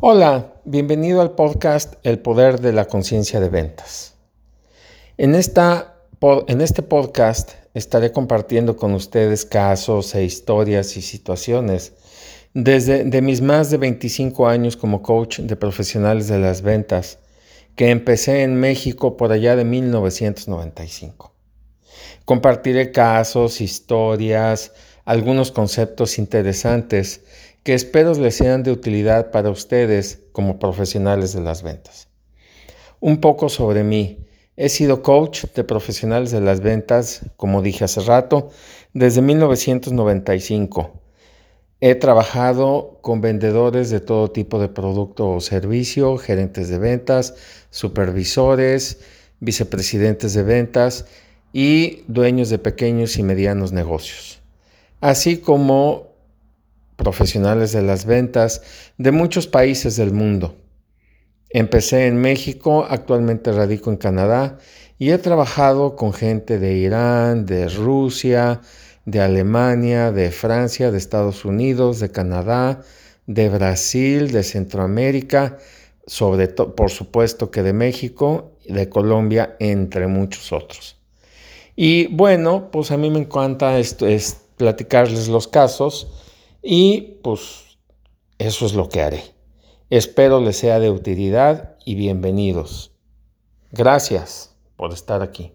Hola, bienvenido al podcast El Poder de la Conciencia de Ventas. En, esta, en este podcast estaré compartiendo con ustedes casos e historias y situaciones desde de mis más de 25 años como coach de profesionales de las ventas, que empecé en México por allá de 1995. Compartiré casos, historias, algunos conceptos interesantes que espero les sean de utilidad para ustedes como profesionales de las ventas. Un poco sobre mí. He sido coach de profesionales de las ventas, como dije hace rato, desde 1995. He trabajado con vendedores de todo tipo de producto o servicio, gerentes de ventas, supervisores, vicepresidentes de ventas y dueños de pequeños y medianos negocios, así como profesionales de las ventas de muchos países del mundo. Empecé en México, actualmente radico en Canadá y he trabajado con gente de Irán, de Rusia, de Alemania, de Francia, de Estados Unidos, de Canadá, de Brasil, de Centroamérica, sobre por supuesto que de México, de Colombia, entre muchos otros. Y bueno, pues a mí me encanta es platicarles los casos y pues eso es lo que haré. Espero les sea de utilidad y bienvenidos. Gracias por estar aquí.